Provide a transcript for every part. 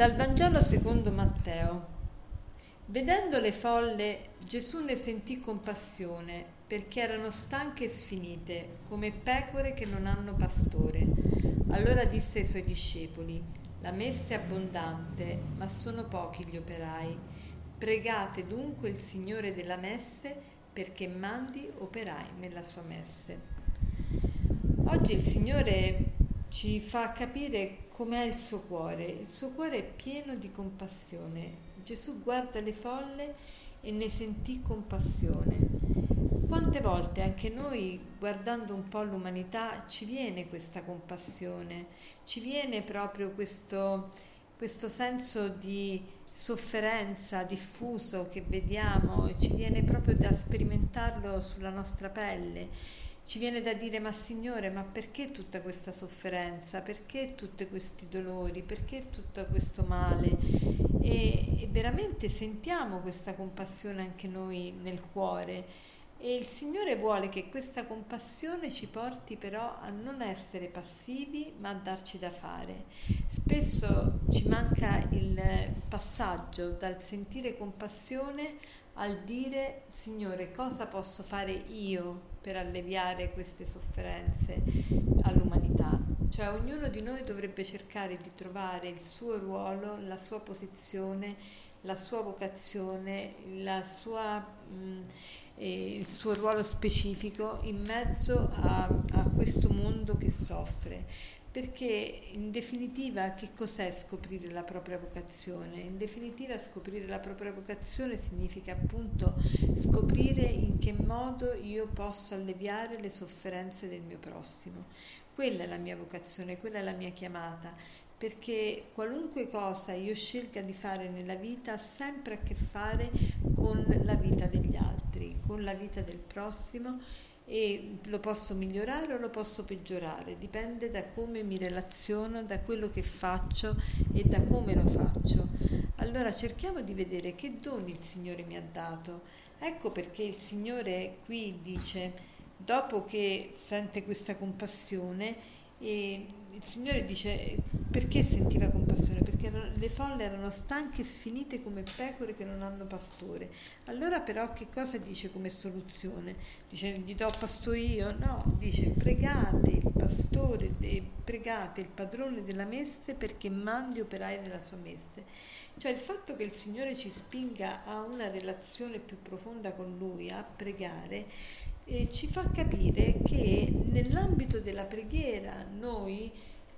Dal Vangelo secondo Matteo. Vedendo le folle, Gesù ne sentì compassione, perché erano stanche e sfinite, come pecore che non hanno pastore. Allora disse ai suoi discepoli, la messa è abbondante, ma sono pochi gli operai. Pregate dunque il Signore della messe perché mandi operai nella sua messe. Oggi il Signore ci fa capire com'è il suo cuore. Il suo cuore è pieno di compassione. Gesù guarda le folle e ne sentì compassione. Quante volte anche noi, guardando un po' l'umanità, ci viene questa compassione, ci viene proprio questo, questo senso di sofferenza diffuso che vediamo ci viene proprio da sperimentarlo sulla nostra pelle ci viene da dire ma Signore, ma perché tutta questa sofferenza? Perché tutti questi dolori? Perché tutto questo male? E, e veramente sentiamo questa compassione anche noi nel cuore. E il Signore vuole che questa compassione ci porti però a non essere passivi, ma a darci da fare. Spesso ci manca il passaggio dal sentire compassione al dire Signore, cosa posso fare io per alleviare queste sofferenze all'umanità. Cioè ognuno di noi dovrebbe cercare di trovare il suo ruolo, la sua posizione, la sua vocazione, la sua, eh, il suo ruolo specifico in mezzo a, a questo mondo che soffre perché in definitiva che cos'è scoprire la propria vocazione? In definitiva scoprire la propria vocazione significa appunto scoprire in che modo io posso alleviare le sofferenze del mio prossimo. Quella è la mia vocazione, quella è la mia chiamata, perché qualunque cosa io scelga di fare nella vita ha sempre a che fare con la vita degli altri, con la vita del prossimo e lo posso migliorare o lo posso peggiorare, dipende da come mi relaziono, da quello che faccio e da come lo faccio. Allora cerchiamo di vedere che doni il Signore mi ha dato. Ecco perché il Signore qui dice, dopo che sente questa compassione, e il Signore dice perché sentiva compassione? Perché le folle erano stanche e sfinite come pecore che non hanno pastore. Allora però che cosa dice come soluzione? Dice gli do pasto io? No, dice pregate il pastore, pregate il padrone della messe perché mandi operai nella sua messe. Cioè il fatto che il Signore ci spinga a una relazione più profonda con Lui, a pregare, eh, ci fa capire che nell'ambito della preghiera noi,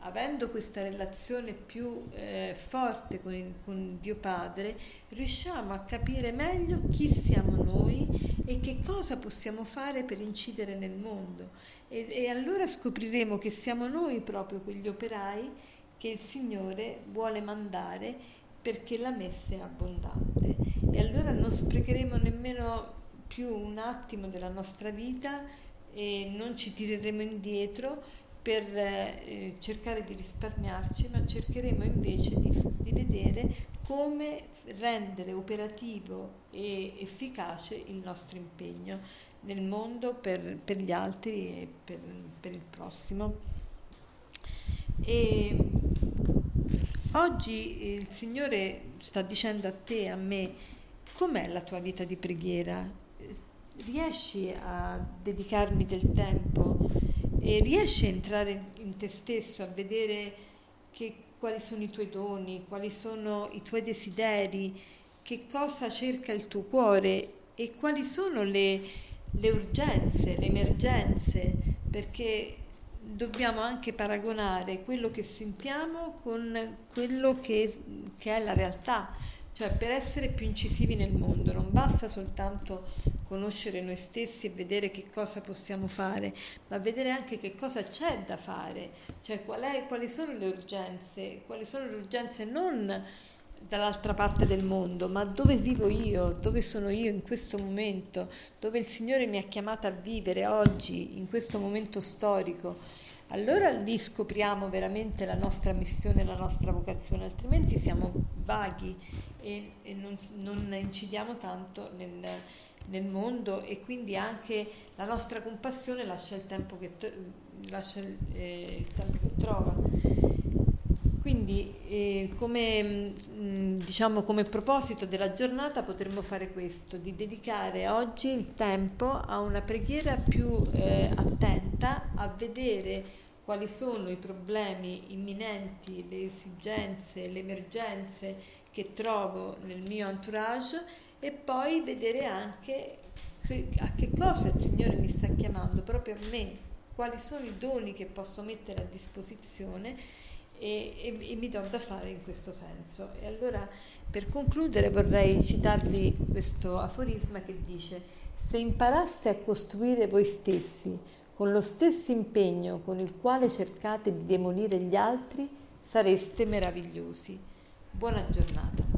avendo questa relazione più eh, forte con, il, con Dio Padre, riusciamo a capire meglio chi siamo noi e che cosa possiamo fare per incidere nel mondo. E, e allora scopriremo che siamo noi proprio quegli operai che il Signore vuole mandare perché la messa è abbondante. E allora non sprecheremo nemmeno più un attimo della nostra vita e non ci tireremo indietro per eh, cercare di risparmiarci, ma cercheremo invece di, di, vedere come rendere operativo e efficace il nostro impegno nel mondo per, per gli altri e per, per il prossimo. E oggi il Signore sta dicendo a te, a me, com'è la tua vita di preghiera? Riesci a dedicarmi del tempo e riesci a entrare in te stesso, a vedere che, quali sono i tuoi doni, quali sono i tuoi desideri, che cosa cerca il tuo cuore e quali sono le, le urgenze, le emergenze, perché dobbiamo anche paragonare quello che sentiamo con quello che, che è la realtà cioè per essere più incisivi nel mondo non basta soltanto conoscere noi stessi e vedere che cosa possiamo fare, ma vedere anche che cosa c'è da fare, cioè qual è, quali sono le urgenze, quali sono le urgenze non dall'altra parte del mondo, ma dove vivo io, dove sono io in questo momento, dove il Signore mi ha chiamata a vivere oggi, in questo momento storico allora lì scopriamo veramente la nostra missione, la nostra vocazione, altrimenti siamo vaghi e, e non, non, incidiamo tanto nel, nel, mondo e quindi anche la nostra compassione lascia il tempo che, lascia il, eh, il tempo che trova. Quindi eh, come, mh, mm, diciamo, come proposito della giornata potremmo fare questo, di dedicare oggi il tempo a una preghiera più eh, attenta a vedere quali sono i problemi imminenti, le esigenze, le emergenze che trovo nel mio entourage e poi vedere anche a che cosa il Signore mi sta chiamando proprio a me, quali sono i doni che posso mettere a disposizione e, e, e mi do da fare in questo senso. E allora per concludere vorrei citarvi questo aforisma che dice se imparaste a costruire voi stessi con lo stesso impegno con il quale cercate di demolire gli altri, sareste meravigliosi. Buona giornata.